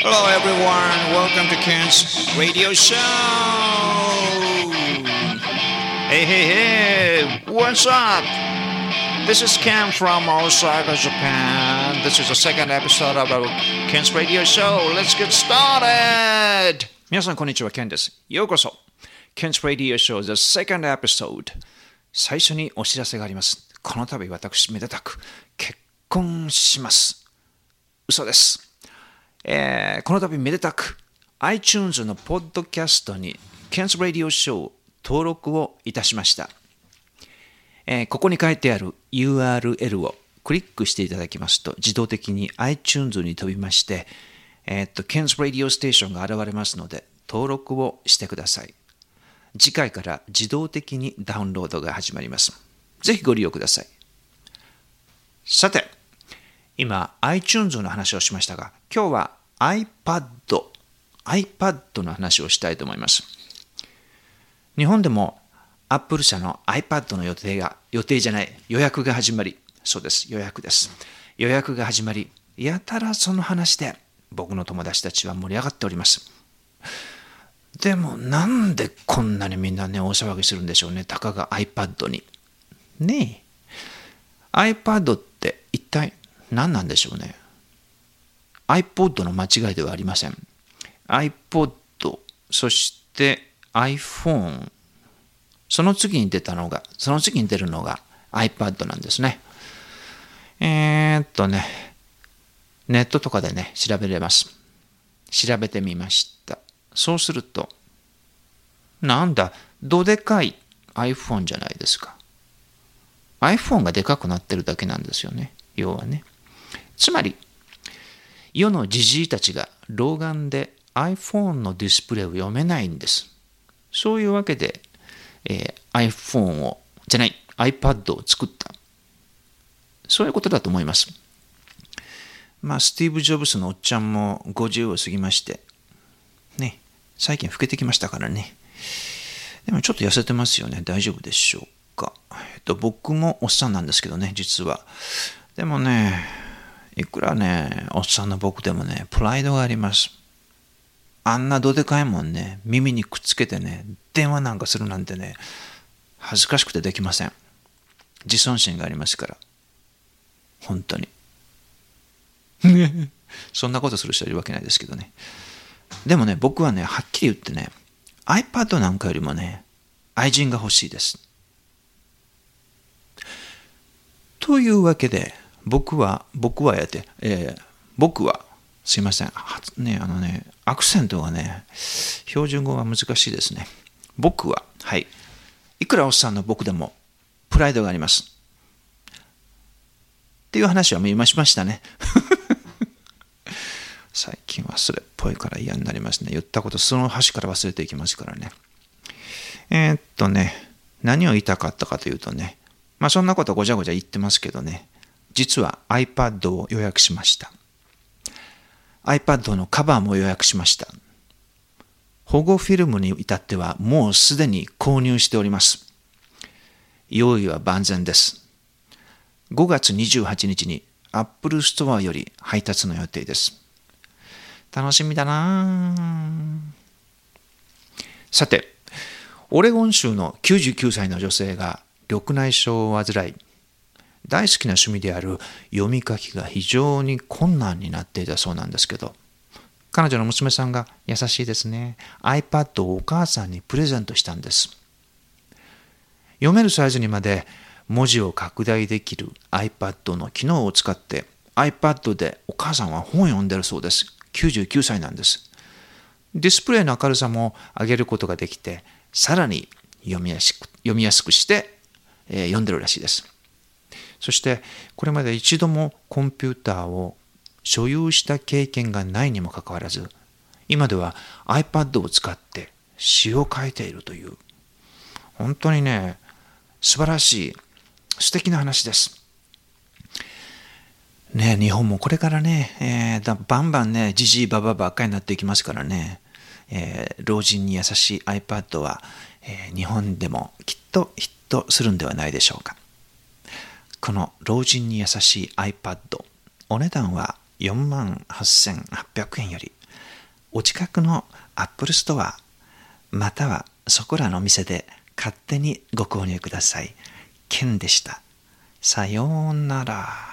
Hello, everyone. Welcome to Ken's radio show. Hey, hey, hey. What's up? This is Ken from Osaka, Japan. This is the second episode of our Ken's radio show. Let's get started. 皆さん、こんにちは。ケンです。ようこそ。Ken's radio show the second episode. 最初にお知らせがあります。この度、私、めでたく結婚します。嘘です。 えーこの度めでたく iTunes のポッドキャストに Ken's Radio Show 登録をいたしました、えーここに書いてある URL をクリックしていただきますと自動的に iTunes に飛びまして、えーっと Ken's Radio Station が現れますので登録をしてください。次回から自動的にダウンロードが始まります。ぜひご利用ください。さて今 iTunes の話をしましたが今日は iPad iPad の話をしたいと思います。日本でも Apple 社の iPad の予定が予定じゃない予約が始まり。そうです予約です。予約が始まりやたらその話で僕の友達たちは盛り上がっております。でもなんでこんなにみんなね大騒ぎするんでしょうねたかが iPad に。ねえ。iPad って一体何なんでしょうね。iPod の間違いではありません。iPod そして iPhone その次に出たのがその次に出るのが iPad なんですね。えー、っとねネットとかでね調べれます。調べてみました。そうするとなんだどでかい iPhone じゃないですか。iPhone がでかくなってるだけなんですよね。要はね。つまり世のじじいたちが老眼で iPhone のディスプレイを読めないんです。そういうわけで、えー iPhone をじゃない iPad を作った。そういうことだと思います。まあスティーブ・ジョブスのおっちゃんも50を過ぎましてね最近老けてきましたからね。でもちょっと痩せてますよね。大丈夫でしょうか、えっと、僕もおっさんなんですけどね実は。でもねいくらねおっさんの僕でもねプライドがあります。あんなどでかいもんね耳にくっつけてね電話なんかするなんてね恥ずかしくてできません。自尊心がありますから。本当に。そんなことする人いるわけないですけどね。でもね僕はねはっきり言ってね iPad なんかよりもね愛人が欲しいです。というわけで僕は僕はやって、えー僕はすいません。ねあのねアクセントがね標準語が難しいですね。僕ははい。いくらおっさんの僕でもプライドがあります。っていう話はもう今しましたね。最近忘れっぽいから嫌になりますね。言ったことその端から忘れていきますからね。えーっとね何を言いたかったかというとねまあそんなことごちゃごちゃ言ってますけどね。実は iPad を予約しました。iPad のカバーも予約しました。保護フィルムに至ってはもうすでに購入しております。用意は万全です。5月28日に Apple Store より配達の予定です。楽しみだな。さてオレゴン州の99歳の女性が緑内障を患い大好きな趣味である読み書きが非常に困難になっていたそうなんですけど彼女の娘さんが優しいですね。iPad をお母さんにプレゼントしたんです。読めるサイズにまで文字を拡大できる iPad の機能を使って iPad でお母さんは本を読んでるそうです。99歳なんです。ディスプレイの明るさも上げることができてさらに読みやすく読みやすくして、えー読んでるらしいです。そしてこれまで一度もコンピューターを所有した経験がないにもかかわらず今では iPad を使って詩を書いているという本当にね素晴らしい素敵な話です。ね日本もこれからね、えーだバンバンねじじいばばばっかりになっていきますからね、えー老人に優しい iPad は、えー日本でもきっとヒットするんではないでしょうか。この老人に優しい iPad お値段は4万8800円よりお近くの Apple Store またはそこらの店で勝手にご購入ください。ケンでした。さようなら。